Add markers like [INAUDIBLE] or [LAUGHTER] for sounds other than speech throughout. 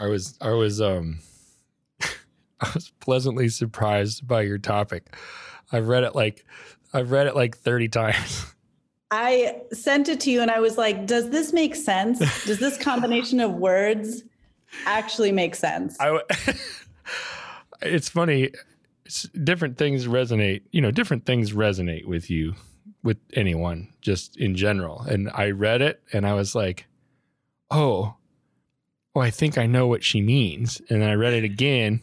I was, I was, um, [LAUGHS] I was pleasantly surprised by your topic. I've read it like, I've read it like 30 times. [LAUGHS] I sent it to you and I was like, does this make sense? Does this combination of words actually make sense? I, [LAUGHS] it's funny. Different things resonate, you know, different things resonate with you, with anyone, just in general. And I read it and I was like, oh, oh, I think I know what she means. And then I read it again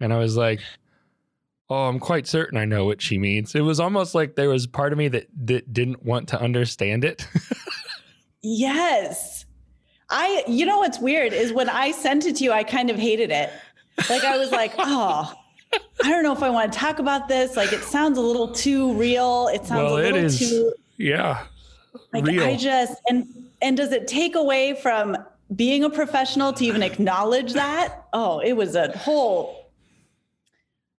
and I was like, oh, I'm quite certain I know what she means. It was almost like there was part of me that, that didn't want to understand it. [LAUGHS] yes. I, you know what's weird is when I sent it to you, I kind of hated it. Like I was like, [LAUGHS] oh, I don't know if I want to talk about this. Like it sounds a little too real. It sounds well, a little too yeah. Like real. I just and and does it take away from being a professional to even acknowledge that? Oh, it was a whole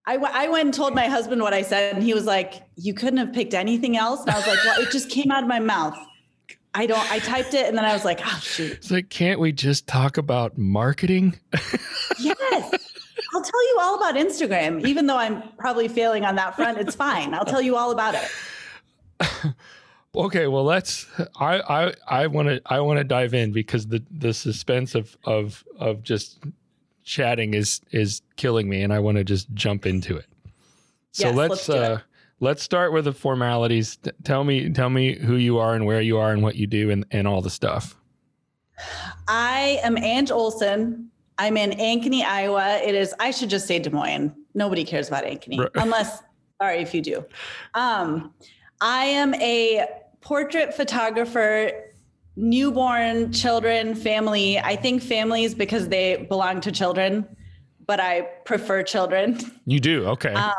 I, w- I went and told my husband what I said, and he was like, You couldn't have picked anything else. And I was like, Well, it just came out of my mouth. I don't, I typed it and then I was like, Oh, shoot. It's like, can't we just talk about marketing? [LAUGHS] yes. I'll tell you all about Instagram, even though I'm probably failing on that front. It's fine. I'll tell you all about it. [LAUGHS] okay, well, let's. I I I want to I want to dive in because the the suspense of of of just chatting is is killing me, and I want to just jump into it. So yes, let's let's, uh, let's start with the formalities. T- tell me tell me who you are and where you are and what you do and and all the stuff. I am Ange Olson. I'm in Ankeny, Iowa. It is. I should just say Des Moines. Nobody cares about Ankeny, right. unless sorry if you do. Um, I am a portrait photographer newborn children, family. I think families because they belong to children, but I prefer children. [LAUGHS] You do? Okay. Um,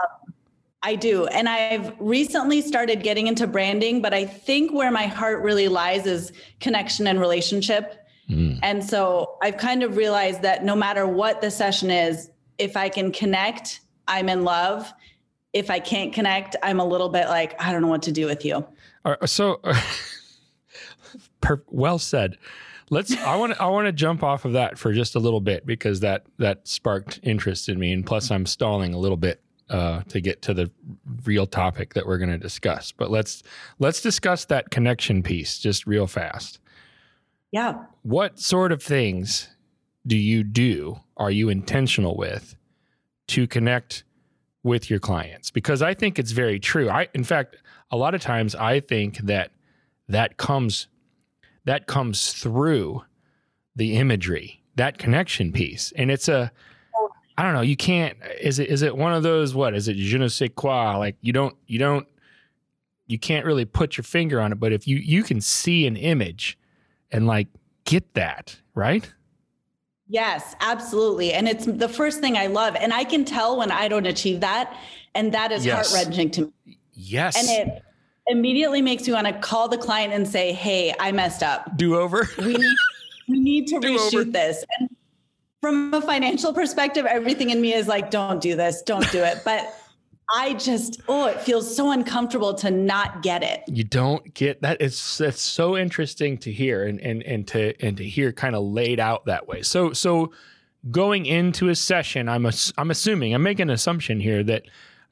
I do. And I've recently started getting into branding, but I think where my heart really lies is connection and relationship. Mm. And so I've kind of realized that no matter what the session is, if I can connect, I'm in love. If I can't connect, I'm a little bit like, I don't know what to do with you. All right, so, [LAUGHS] per- well said. Let's. I want. I want to jump off of that for just a little bit because that that sparked interest in me, and plus I'm stalling a little bit uh, to get to the real topic that we're going to discuss. But let's let's discuss that connection piece just real fast. Yeah. What sort of things do you do? Are you intentional with to connect with your clients? Because I think it's very true. I, in fact, a lot of times I think that that comes that comes through the imagery, that connection piece. And it's a, I don't know, you can't, is it, is it one of those, what is it? Je ne sais quoi? Like you don't, you don't, you can't really put your finger on it, but if you, you can see an image and like get that, right? Yes, absolutely. And it's the first thing I love. And I can tell when I don't achieve that. And that is yes. heart wrenching to me. Yes. And it, immediately makes you want to call the client and say, "Hey, I messed up. Do over. [LAUGHS] we need we need to do reshoot over. this." And from a financial perspective, everything in me is like, "Don't do this. Don't do it." But I just oh, it feels so uncomfortable to not get it. You don't get that. It's it's so interesting to hear and and and to and to hear kind of laid out that way. So so going into a session, I'm I'm assuming I'm making an assumption here that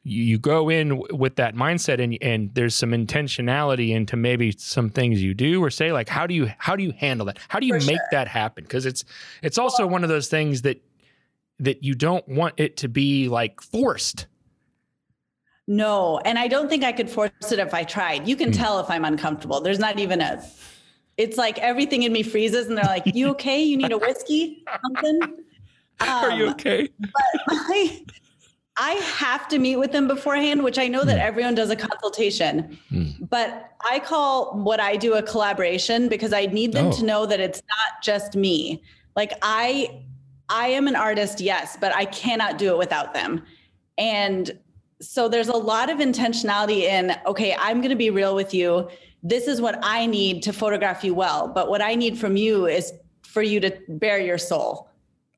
you go in with that mindset and and there's some intentionality into maybe some things you do or say like how do you how do you handle that how do you For make sure. that happen because it's it's also one of those things that that you don't want it to be like forced no and i don't think i could force it if i tried you can mm. tell if i'm uncomfortable there's not even a it's like everything in me freezes and they're like you okay you need a whiskey something um, [LAUGHS] are you um, okay but my I have to meet with them beforehand, which I know that hmm. everyone does a consultation, mm. but I call what I do a collaboration because I need them oh. to know that it's not just me. Like I I am an artist, yes, but I cannot do it without them. And so there's a lot of intentionality in, okay, I'm going to be real with you. This is what I need to photograph you well. But what I need from you is for you to bare your soul.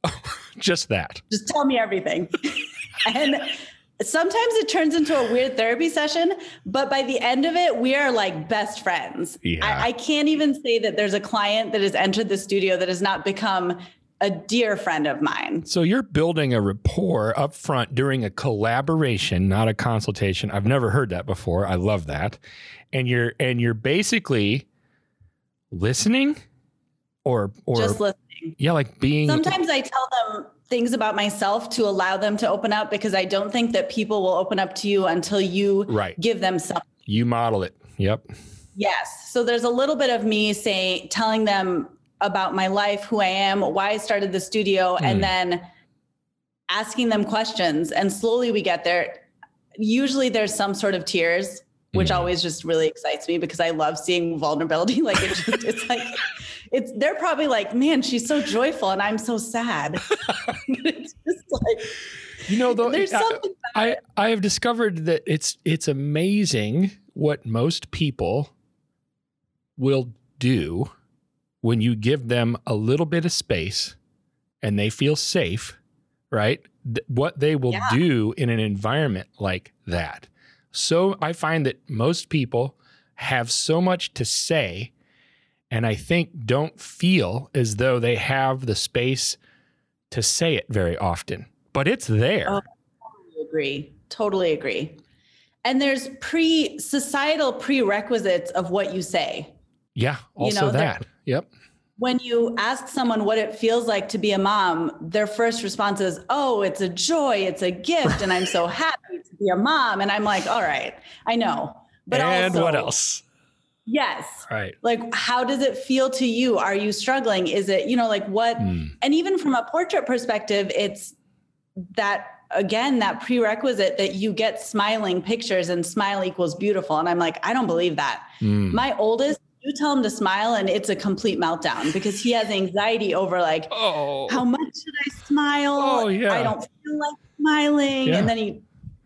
[LAUGHS] Just that. Just tell me everything. [LAUGHS] and sometimes it turns into a weird therapy session, but by the end of it, we are like best friends. Yeah. I, I can't even say that there's a client that has entered the studio that has not become a dear friend of mine. So you're building a rapport up front during a collaboration, not a consultation. I've never heard that before. I love that. And you're and you're basically listening or or just listening. Yeah, like being Sometimes I tell them things about myself to allow them to open up because I don't think that people will open up to you until you right. give them something. You model it. Yep. Yes. So there's a little bit of me saying telling them about my life, who I am, why I started the studio, mm. and then asking them questions. And slowly we get there. Usually there's some sort of tears, which mm. always just really excites me because I love seeing vulnerability. [LAUGHS] Like it just, it's like, it's, they're probably like, man, she's so joyful and I'm so sad. [LAUGHS] it's just like, you know, though, there's something I, I, I have discovered that it's, it's amazing what most people will do when you give them a little bit of space and they feel safe, right? Th- what they will yeah. do in an environment like that. So I find that most people have so much to say and I think don't feel as though they have the space to say it very often. But it's there. Oh, totally agree. Totally agree. And there's pre societal prerequisites of what you say. Yeah, also you know, that. Yep. When you ask someone what it feels like to be a mom, their first response is, "Oh, it's a joy, it's a gift, and I'm so [LAUGHS] happy to be a mom." And I'm like, "All right, I know." But and also, what else? Yes. Right. Like, how does it feel to you? Are you struggling? Is it, you know, like what? Mm. And even from a portrait perspective, it's that again that prerequisite that you get smiling pictures and smile equals beautiful and i'm like i don't believe that mm. my oldest you tell him to smile and it's a complete meltdown because he has anxiety over like oh. how much should i smile? Oh yeah. I don't feel like smiling. Yeah. and then he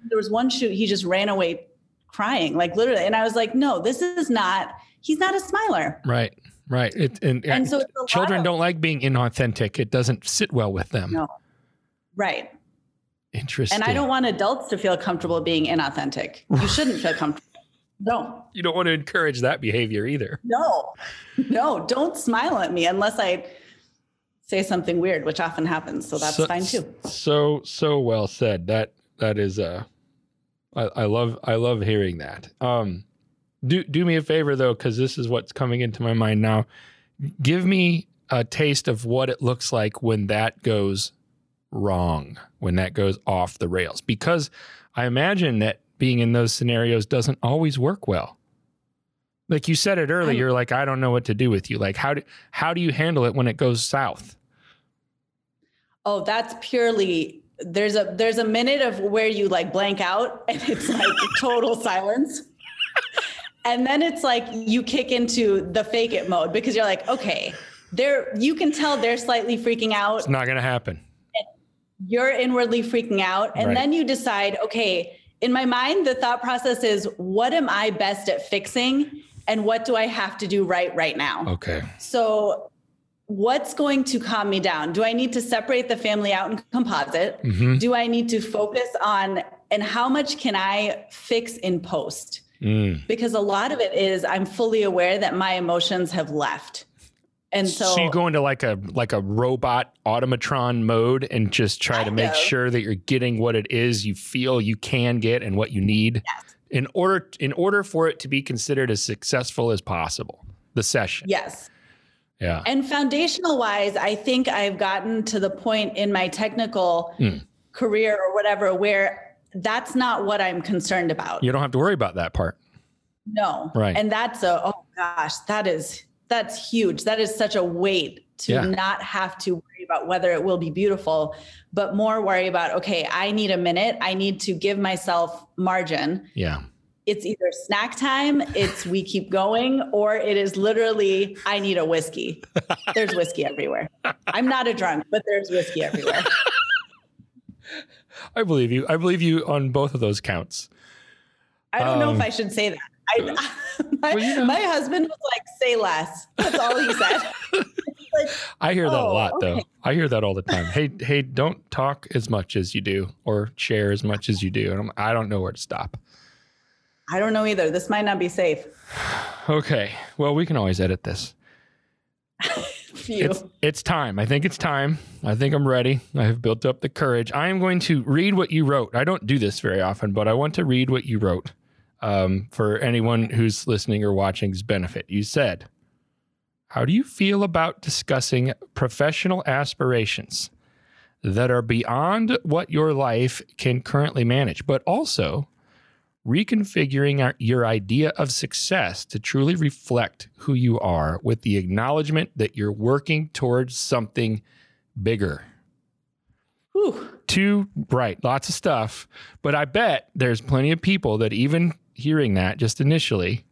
there was one shoot he just ran away crying like literally. And i was like no this is not he's not a smiler. Right right. It, and, and so children of, don't like being inauthentic. It doesn't sit well with them. No. Right. Interesting and i don't want adults to feel comfortable being inauthentic. You shouldn't feel comfortable no. You don't want to encourage that behavior either. No. No, don't smile at me unless I say something weird, which often happens. So that's so, fine too. So so well said. That that is uh I, I love I love hearing that. Um do do me a favor though, because this is what's coming into my mind now. Give me a taste of what it looks like when that goes wrong, when that goes off the rails. Because I imagine that being in those scenarios doesn't always work well. Like you said it earlier, you're like, I don't know what to do with you. Like, how do how do you handle it when it goes south? Oh, that's purely there's a there's a minute of where you like blank out [LAUGHS] and it's like total silence. And then it's like you kick into the fake it mode because you're like, okay, they're you can tell they're slightly freaking out. It's not gonna happen. You're inwardly freaking out. And right. then you decide, okay, in my mind, the thought process is what am I best at fixing and what do I have to do right right now? Okay. So what's going to calm me down? Do I need to separate the family out and composite? Mm-hmm. Do I need to focus on and how much can I fix in post? Mm. Because a lot of it is I'm fully aware that my emotions have left. And so, so you go into like a like a robot automatron mode and just try to make sure that you're getting what it is you feel you can get and what you need yes. in order in order for it to be considered as successful as possible. The session. Yes. Yeah. And foundational wise, I think I've gotten to the point in my technical mm. career or whatever where that's not what I'm concerned about. You don't have to worry about that part. No. Right. And that's a oh gosh, that is that's huge. That is such a weight to yeah. not have to worry about whether it will be beautiful, but more worry about, okay, I need a minute. I need to give myself margin. Yeah. it's either snack time, it's we keep going, or it is literally I need a whiskey. [LAUGHS] There's whiskey everywhere. I'm not a drunk, but there's whiskey everywhere. [LAUGHS] I believe you. I believe you on both of those counts. I don't um, know if um, I should say that. I, [LAUGHS] my, well, you know. my husband was like, say less. That's all he said. [LAUGHS] like, I hear that oh, a lot oh, okay. though. I hear that all the time. Hey, hey, don't talk as much as you do or share as much as you do. And I'm, I don't know where to stop. I don't know either. This might not be safe. [SIGHS] okay. Well, we can always edit this. [LAUGHS] it's, it's time. I think it's time. I think I'm ready. I have built up the courage. I am going to read what you wrote. I don't do this very often, but I want to read what you wrote um, for anyone who's listening or watching's benefit. You said, How do you feel about discussing professional aspirations that are beyond what your life can currently manage, but also reconfiguring our, your idea of success to truly reflect who you are with the acknowledgement that you're working towards something bigger. Whew. Too bright, lots of stuff. But I bet there's plenty of people that even hearing that just initially,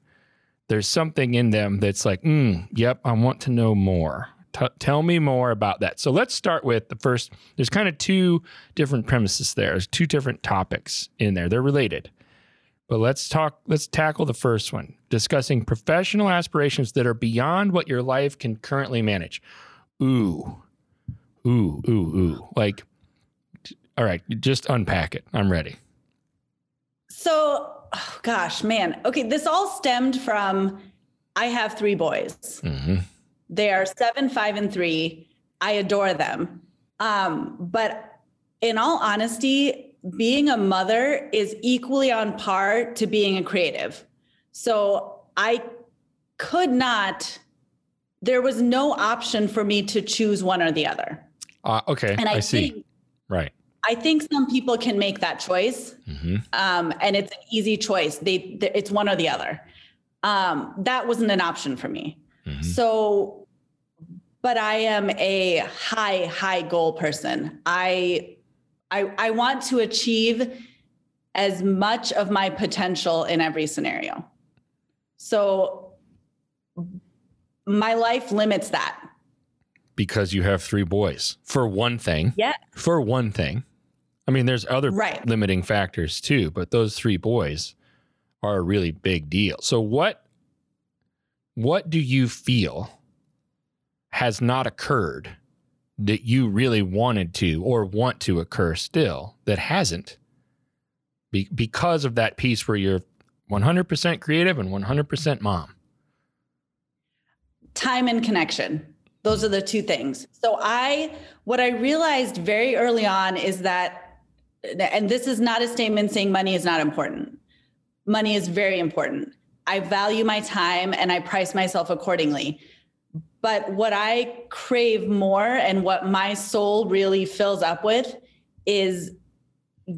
there's something in them that's like, mm, yep, I want to know more. T- tell me more about that. So let's start with the first. There's kind of two different premises there. There's two different topics in there. They're related. But let's talk, let's tackle the first one discussing professional aspirations that are beyond what your life can currently manage. Ooh, ooh, ooh, ooh. Like, all right, just unpack it. I'm ready. So, oh gosh, man. Okay, this all stemmed from I have three boys. Mm-hmm. They are seven, five, and three. I adore them. Um, but in all honesty, being a mother is equally on par to being a creative. So I could not, there was no option for me to choose one or the other. Uh, okay. And I, I see. Think, right. I think some people can make that choice, mm-hmm. um, and it's an easy choice. They, they, it's one or the other. Um, that wasn't an option for me. Mm-hmm. So, but I am a high, high goal person. I I, I want to achieve as much of my potential in every scenario. So my life limits that. Because you have three boys, for one thing. Yeah. For one thing. I mean, there's other right. limiting factors too, but those three boys are a really big deal. So what what do you feel has not occurred that you really wanted to or want to occur still that hasn't be- because of that piece where you're 100% creative and 100% mom? Time and connection. Those are the two things. So I what I realized very early on is that and this is not a statement saying money is not important. Money is very important. I value my time and I price myself accordingly but what I crave more and what my soul really fills up with is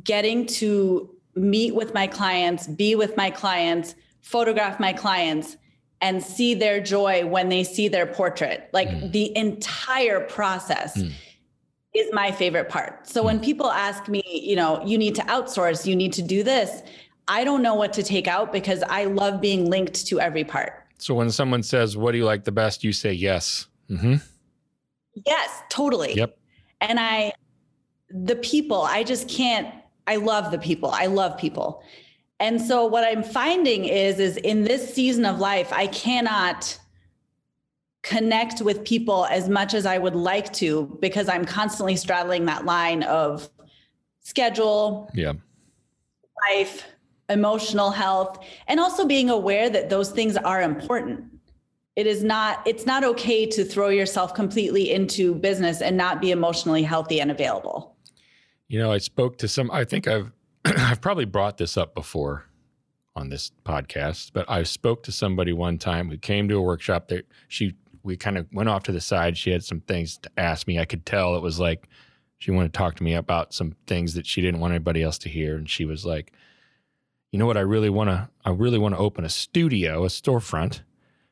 getting to meet with my clients, be with my clients, photograph my clients, and see their joy when they see their portrait. Like mm. the entire process. Mm. Is my favorite part. So when people ask me, you know, you need to outsource, you need to do this, I don't know what to take out because I love being linked to every part. So when someone says, "What do you like the best?" you say yes. Mm-hmm. Yes, totally. Yep. And I, the people, I just can't. I love the people. I love people. And so what I'm finding is, is in this season of life, I cannot connect with people as much as I would like to because I'm constantly straddling that line of schedule, yeah, life, emotional health, and also being aware that those things are important. It is not, it's not okay to throw yourself completely into business and not be emotionally healthy and available. You know, I spoke to some, I think I've, [CLEARS THROAT] I've probably brought this up before on this podcast, but I spoke to somebody one time who came to a workshop that she, we kind of went off to the side. She had some things to ask me. I could tell it was like, she wanted to talk to me about some things that she didn't want anybody else to hear. And she was like, you know what? I really want to, I really want to open a studio, a storefront.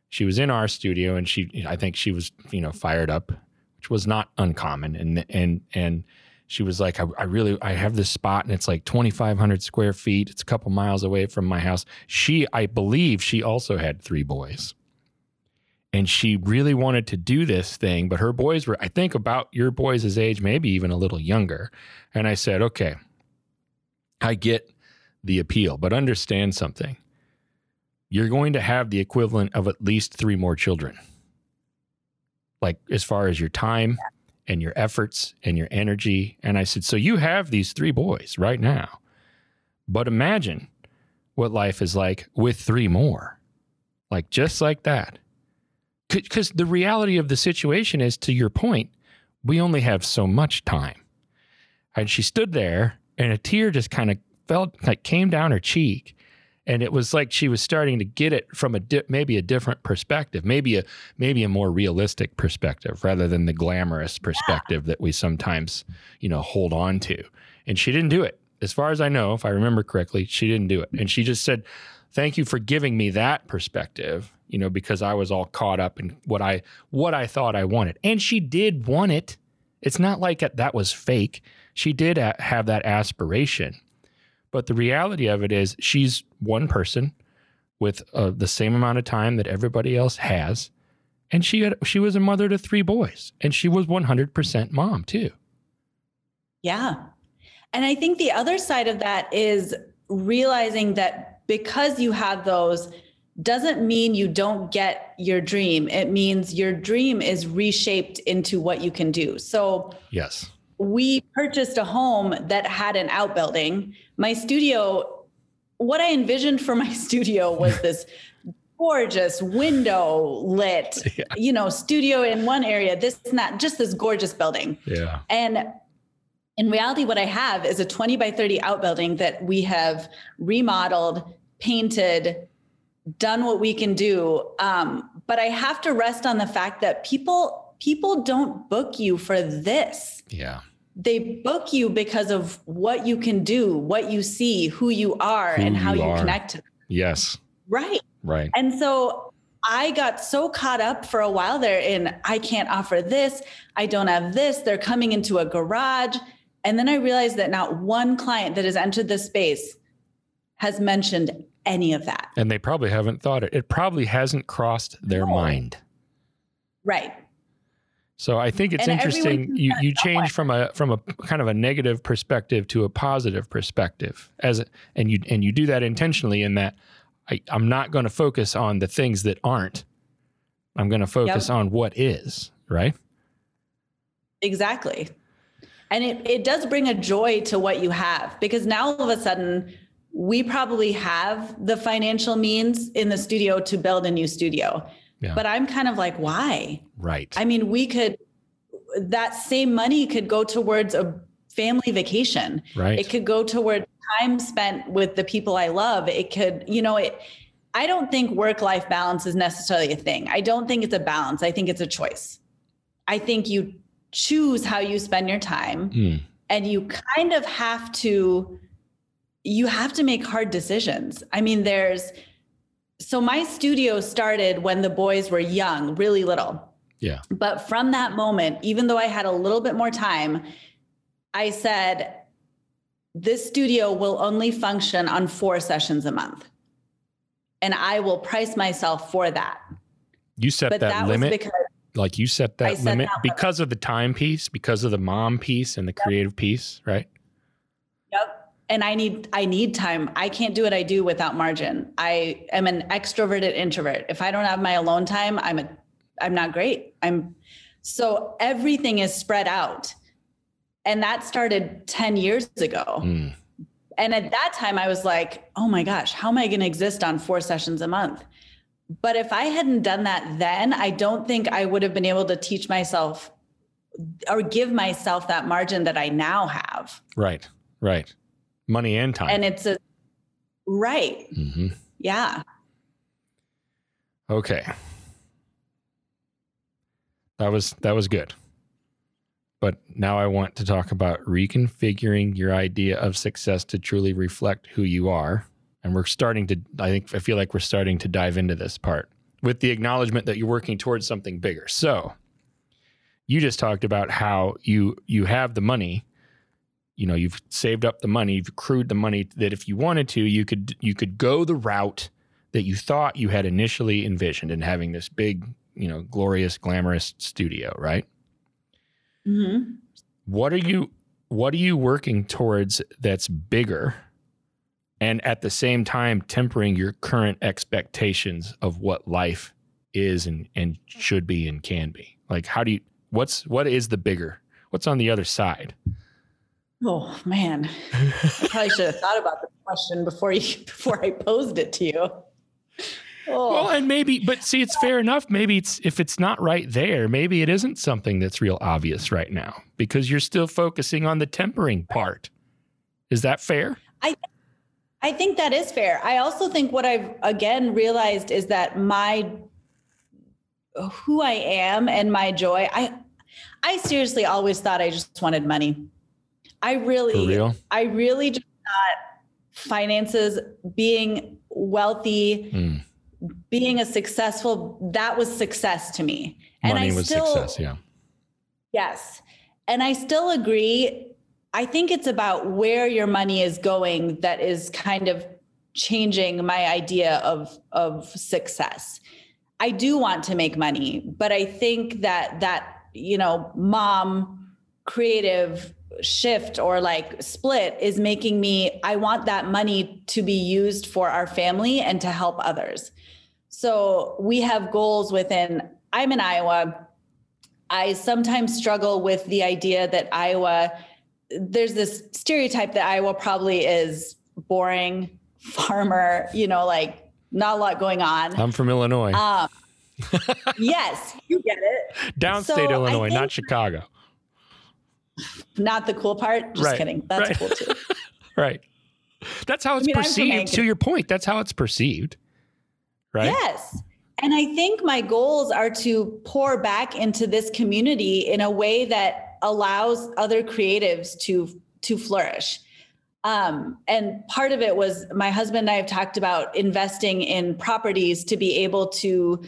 She was in our studio and she, I think she was, you know, fired up, which was not uncommon. And, and, and she was like, I, I, really, I have this spot and it's like 2,500 square feet. It's a couple miles away from my house. She, I believe she also had three boys. And she really wanted to do this thing, but her boys were, I think, about your boys' age, maybe even a little younger. And I said, okay, I get the appeal, but understand something. You're going to have the equivalent of at least three more children. Like, as far as your time, and your efforts and your energy. And I said, So you have these three boys right now, but imagine what life is like with three more, like just like that. Because the reality of the situation is, to your point, we only have so much time. And she stood there, and a tear just kind of felt like came down her cheek. And it was like she was starting to get it from a di- maybe a different perspective maybe a maybe a more realistic perspective rather than the glamorous perspective yeah. that we sometimes you know hold on to. And she didn't do it. As far as i know if i remember correctly she didn't do it. And she just said thank you for giving me that perspective you know because i was all caught up in what i what i thought i wanted. And she did want it. It's not like that was fake. She did have that aspiration. But the reality of it is, she's one person with uh, the same amount of time that everybody else has, and she had she was a mother to three boys, and she was one hundred percent mom too. Yeah, and I think the other side of that is realizing that because you have those doesn't mean you don't get your dream. It means your dream is reshaped into what you can do. So, yes we purchased a home that had an outbuilding. My studio, what I envisioned for my [LAUGHS] studio was this gorgeous window lit, [LAUGHS] yeah. you know, studio in one area, this and that, just this gorgeous building. Yeah. And in reality, what I have is a 20 by 30 outbuilding that we have remodeled, painted, done what we can do. Um, but I have to rest on the fact that people people don't book you for this. Yeah. They book you because of what you can do, what you see, who you are, who and how you, you connect to them. Yes. Right. Right. And so I got so caught up for a while there in I can't offer this, I don't have this, they're coming into a garage. And then I realized that not one client that has entered this space has mentioned any of that. And they probably haven't thought it. It probably hasn't crossed their no. mind. Right. So I think it's and interesting. You you change from a from a kind of a negative perspective to a positive perspective as and you and you do that intentionally in that I, I'm not going to focus on the things that aren't. I'm going to focus yep. on what is, right? Exactly. And it, it does bring a joy to what you have because now all of a sudden we probably have the financial means in the studio to build a new studio. Yeah. But I'm kind of like, why? Right. I mean, we could, that same money could go towards a family vacation. Right. It could go toward time spent with the people I love. It could, you know, it, I don't think work life balance is necessarily a thing. I don't think it's a balance. I think it's a choice. I think you choose how you spend your time mm. and you kind of have to you have to make hard decisions. I mean there's so my studio started when the boys were young, really little. Yeah. But from that moment, even though I had a little bit more time, I said, this studio will only function on four sessions a month. And I will price myself for that. You set but that, that limit. like you set that set limit that because limit. of the time piece, because of the mom piece and the yep. creative piece, right? Yep and I need I need time. I can't do what I do without margin. I am an extroverted introvert. If I don't have my alone time, I'm a I'm not great. I'm so everything is spread out. And that started 10 years ago. Mm. And at that time I was like, "Oh my gosh, how am I going to exist on four sessions a month?" But if I hadn't done that then, I don't think I would have been able to teach myself or give myself that margin that I now have. Right. Right money and time. And it's a right. Mm-hmm. Yeah. Okay. That was that was good. But now I want to talk about reconfiguring your idea of success to truly reflect who you are. And we're starting to I think I feel like we're starting to dive into this part with the acknowledgement that you're working towards something bigger. So, you just talked about how you you have the money you know you've saved up the money you've accrued the money that if you wanted to you could you could go the route that you thought you had initially envisioned in having this big you know glorious glamorous studio right? Mm-hmm. what are you what are you working towards that's bigger and at the same time tempering your current expectations of what life is and, and should be and can be? Like how do you what's what is the bigger? What's on the other side Oh man, I probably should have thought about the question before you [LAUGHS] before I posed it to you. Oh. Well, and maybe, but see, it's fair enough. Maybe it's if it's not right there, maybe it isn't something that's real obvious right now because you're still focusing on the tempering part. Is that fair? I I think that is fair. I also think what I've again realized is that my who I am and my joy. I I seriously always thought I just wanted money. I really, I really just thought finances, being wealthy, mm. being a successful, that was success to me. And Money I was still, success, yeah. Yes. And I still agree. I think it's about where your money is going that is kind of changing my idea of of success. I do want to make money, but I think that that, you know, mom creative shift or like split is making me I want that money to be used for our family and to help others. So we have goals within I'm in Iowa. I sometimes struggle with the idea that Iowa there's this stereotype that Iowa probably is boring [LAUGHS] farmer, you know, like not a lot going on. I'm from Illinois. Um, [LAUGHS] yes, you get it. Downstate so Illinois, not Chicago. Not the cool part. Just right. kidding. That's right. cool too. [LAUGHS] right. That's how it's I mean, perceived. To your point, that's how it's perceived. Right. Yes. And I think my goals are to pour back into this community in a way that allows other creatives to to flourish. Um, and part of it was my husband and I have talked about investing in properties to be able to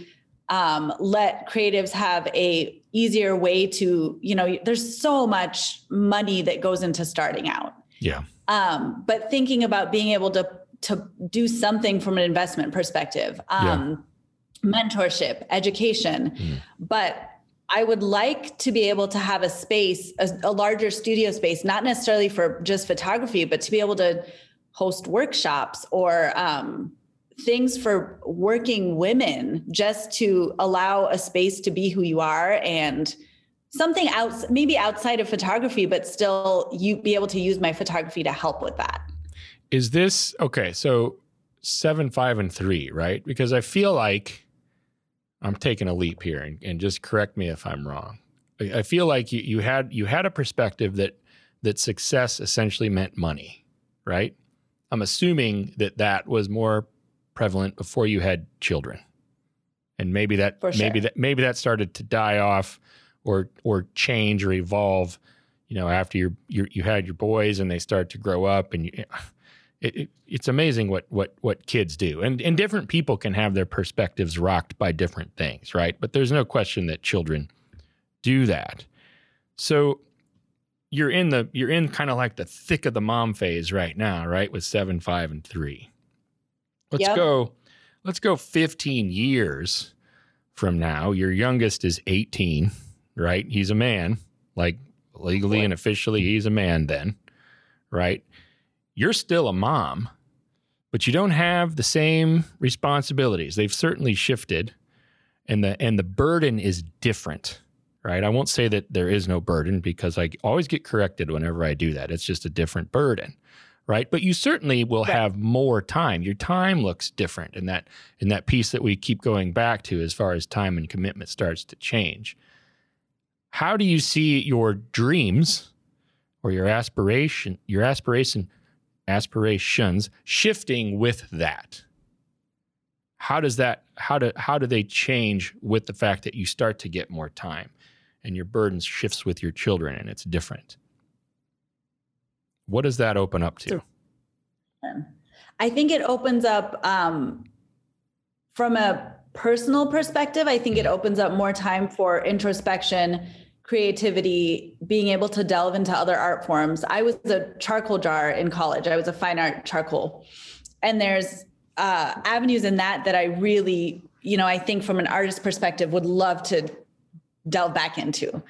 um, let creatives have a easier way to you know there's so much money that goes into starting out yeah um, but thinking about being able to to do something from an investment perspective um, yeah. mentorship education mm. but i would like to be able to have a space a, a larger studio space not necessarily for just photography but to be able to host workshops or um, things for working women just to allow a space to be who you are and something else maybe outside of photography but still you be able to use my photography to help with that. Is this okay so seven five and three right? Because i feel like i'm taking a leap here and, and just correct me if i'm wrong. I, I feel like you, you had you had a perspective that that success essentially meant money right? I'm assuming that that was more prevalent before you had children. And maybe that sure. maybe that maybe that started to die off or or change or evolve, you know, after you you had your boys and they start to grow up and you, eh, it, it, it's amazing what what what kids do. And and different people can have their perspectives rocked by different things, right? But there's no question that children do that. So you're in the you're in kind of like the thick of the mom phase right now, right? With 7, 5 and 3. Let's yep. go. Let's go 15 years from now. Your youngest is 18, right? He's a man. Like legally and officially, he's a man then, right? You're still a mom, but you don't have the same responsibilities. They've certainly shifted, and the and the burden is different, right? I won't say that there is no burden because I always get corrected whenever I do that. It's just a different burden right? But you certainly will right. have more time. Your time looks different in that in that piece that we keep going back to as far as time and commitment starts to change. How do you see your dreams or your aspiration, your aspiration aspirations shifting with that? How does that how do how do they change with the fact that you start to get more time and your burden shifts with your children and it's different? What does that open up to? I think it opens up um, from a personal perspective. I think it opens up more time for introspection, creativity, being able to delve into other art forms. I was a charcoal jar in college. I was a fine art charcoal. And there's uh, avenues in that that I really, you know, I think from an artist perspective would love to delve back into.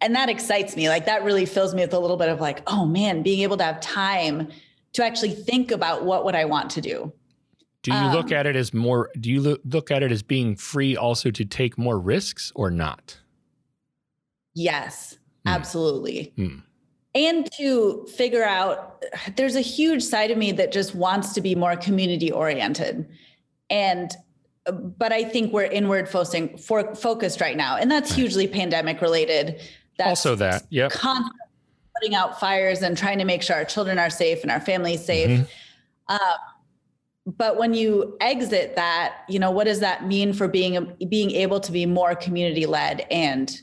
And that excites me. Like that really fills me with a little bit of like, oh man, being able to have time to actually think about what would I want to do. Do you um, look at it as more do you look at it as being free also to take more risks or not? Yes, mm. absolutely. Mm. And to figure out there's a huge side of me that just wants to be more community oriented. And but I think we're inward focusing for, focused right now. And that's hugely pandemic related. That's also that. Yeah. Putting out fires and trying to make sure our children are safe and our families safe. Mm-hmm. Uh, but when you exit that, you know, what does that mean for being being able to be more community led and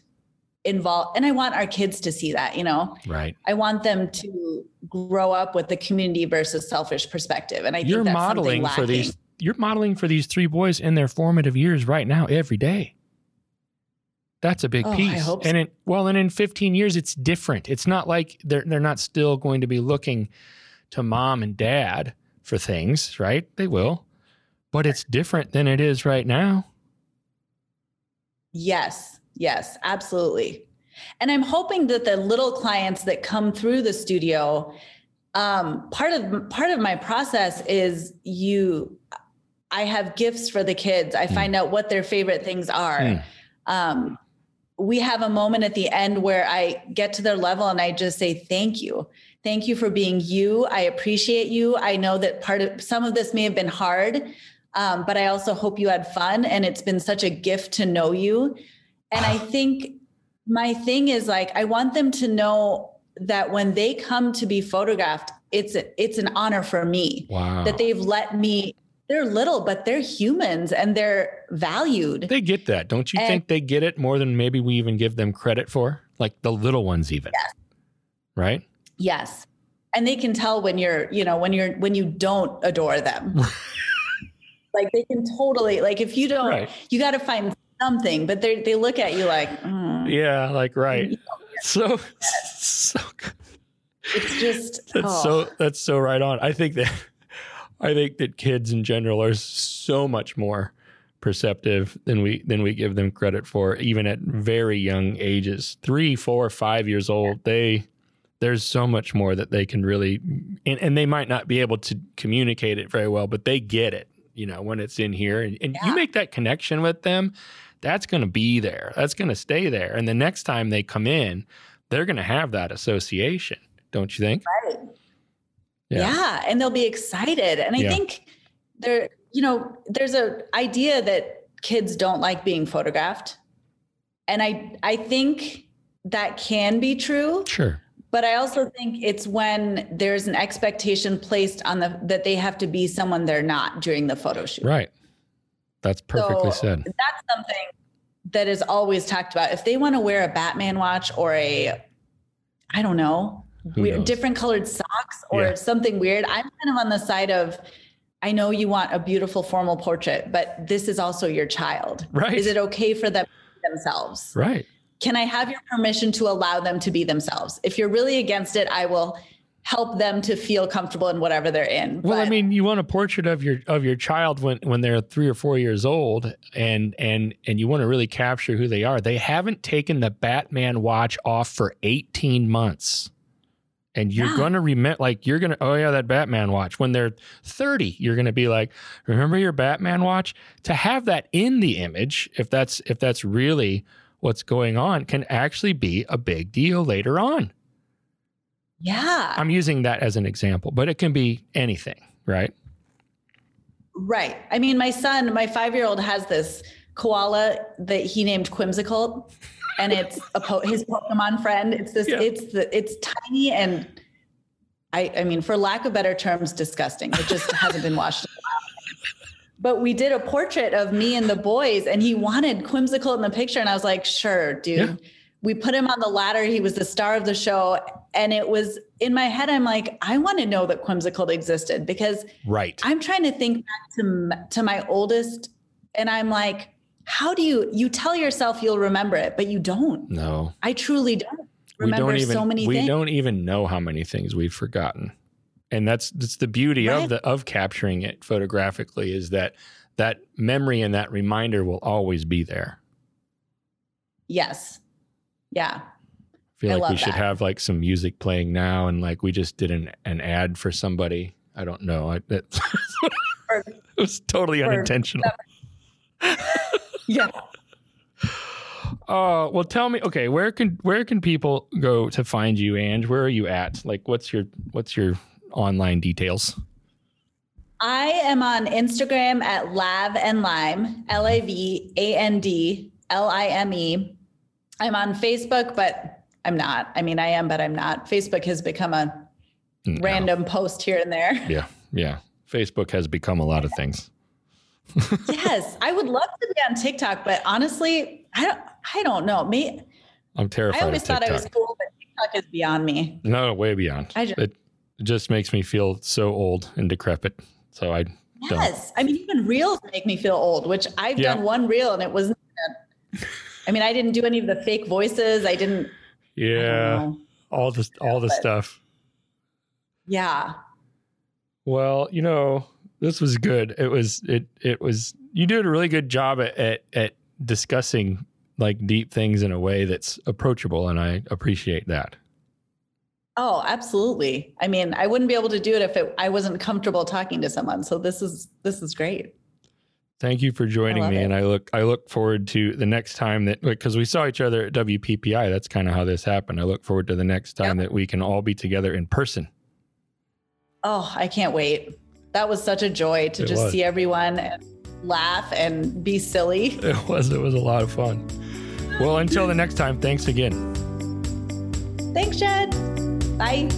involved? And I want our kids to see that, you know. Right. I want them to grow up with the community versus selfish perspective. And I you're modeling for these. You're modeling for these three boys in their formative years right now, every day. That's a big oh, piece. So. And in, well, and in 15 years, it's different. It's not like they're they're not still going to be looking to mom and dad for things, right? They will, but it's different than it is right now. Yes, yes, absolutely. And I'm hoping that the little clients that come through the studio, um, part of part of my process is you. I have gifts for the kids. I mm. find out what their favorite things are. Mm. Um, we have a moment at the end where I get to their level and I just say, thank you. Thank you for being you. I appreciate you. I know that part of some of this may have been hard, um, but I also hope you had fun. And it's been such a gift to know you. And I think my thing is like, I want them to know that when they come to be photographed, it's a, it's an honor for me wow. that they've let me they're little, but they're humans and they're valued. They get that. Don't you and, think they get it more than maybe we even give them credit for? Like the little ones even. Yes. Right? Yes. And they can tell when you're, you know, when you're when you don't adore them. [LAUGHS] like they can totally like if you don't right. you got to find something, but they they look at you like, mm. Yeah, like right. [LAUGHS] So [LAUGHS] so good. It's just that's oh. so that's so right on. I think that I think that kids in general are so much more perceptive than we than we give them credit for, even at very young ages. Three, four, five years old, they there's so much more that they can really and, and they might not be able to communicate it very well, but they get it, you know, when it's in here. And, and yeah. you make that connection with them, that's gonna be there. That's gonna stay there. And the next time they come in, they're gonna have that association, don't you think? Right. Yeah. yeah. And they'll be excited. And I yeah. think there, you know, there's a idea that kids don't like being photographed. And I I think that can be true. Sure. But I also think it's when there's an expectation placed on the that they have to be someone they're not during the photo shoot. Right. That's perfectly so said. That's something that is always talked about. If they want to wear a Batman watch or a I don't know, weird, different colored socks or yeah. something weird. I'm kind of on the side of I know you want a beautiful formal portrait, but this is also your child. Right. Is it okay for them themselves? Right. Can I have your permission to allow them to be themselves? If you're really against it, I will help them to feel comfortable in whatever they're in. Well, but, I mean, you want a portrait of your of your child when when they're 3 or 4 years old and and and you want to really capture who they are. They haven't taken the Batman watch off for 18 months and you're yeah. going to remember like you're going to oh yeah that batman watch. When they're 30 you're going to be like remember your batman watch? To have that in the image if that's if that's really what's going on can actually be a big deal later on. Yeah. I'm using that as an example but it can be anything right? Right. I mean my son my 5 year old has this koala that he named Quimsicle and it's a po- his Pokemon friend. It's this. Yeah. It's the. It's tiny and. I, I mean, for lack of better terms, disgusting. It just hasn't been washed. But we did a portrait of me and the boys, and he wanted Quimsicle in the picture, and I was like, "Sure, dude." Yeah. We put him on the ladder. He was the star of the show, and it was in my head. I'm like, I want to know that Quimsicle existed because right. I'm trying to think back to to my oldest, and I'm like, how do you you tell yourself you'll remember it, but you don't. No. I truly don't remember we don't even, so many things. we things. don't even know how many things we've forgotten. And that's that's the beauty Right. of the of capturing it photographically is that that memory and that reminder will always be there. Yes. Yeah. I feel I like we love should that. have like some music playing now and like we just did an, an ad for somebody. I don't know. I, that, [LAUGHS] it was totally unintentional. [LAUGHS] Yeah. Uh, well, tell me. Okay, where can where can people go to find you, Ange? Where are you at? Like, what's your what's your online details? I am on Instagram at Lav and Lime, L A V A N D L I M E. I'm on Facebook, but I'm not. I mean, I am, but I'm not. Facebook has become a No. random post here and there. Yeah, yeah. Facebook has become a lot of things. Yes, I would love to be on TikTok, but honestly, I don't. I don't know. Me, I'm terrified. I always thought I was cool, but TikTok is beyond me. No, way beyond. I ju- it just makes me feel so old and decrepit. So I don't. Yes, I mean, even reels make me feel old. Which I've Yeah. done one reel, and it wasn't. I mean, I didn't do any of the fake voices. I didn't. Yeah, know. all the all the stuff. Yeah. Well, you know, this was good. It was it it was you did a really good job at at, at discussing like deep things in a way that's approachable and I appreciate that. Oh, absolutely. I mean, I wouldn't be able to do it if it, I wasn't comfortable talking to someone. So this is this is great. Thank you for joining me it. and I look I look forward to the next time that because we saw each other at WPPI. That's kind of how this happened. I look forward to the next time that we can all be together in person. Oh, I can't wait. That was such a joy to It just was. see everyone and laugh and be silly. [LAUGHS] It was it was a lot of fun. Well, until the next time, thanks again. Thanks, Jed. Bye.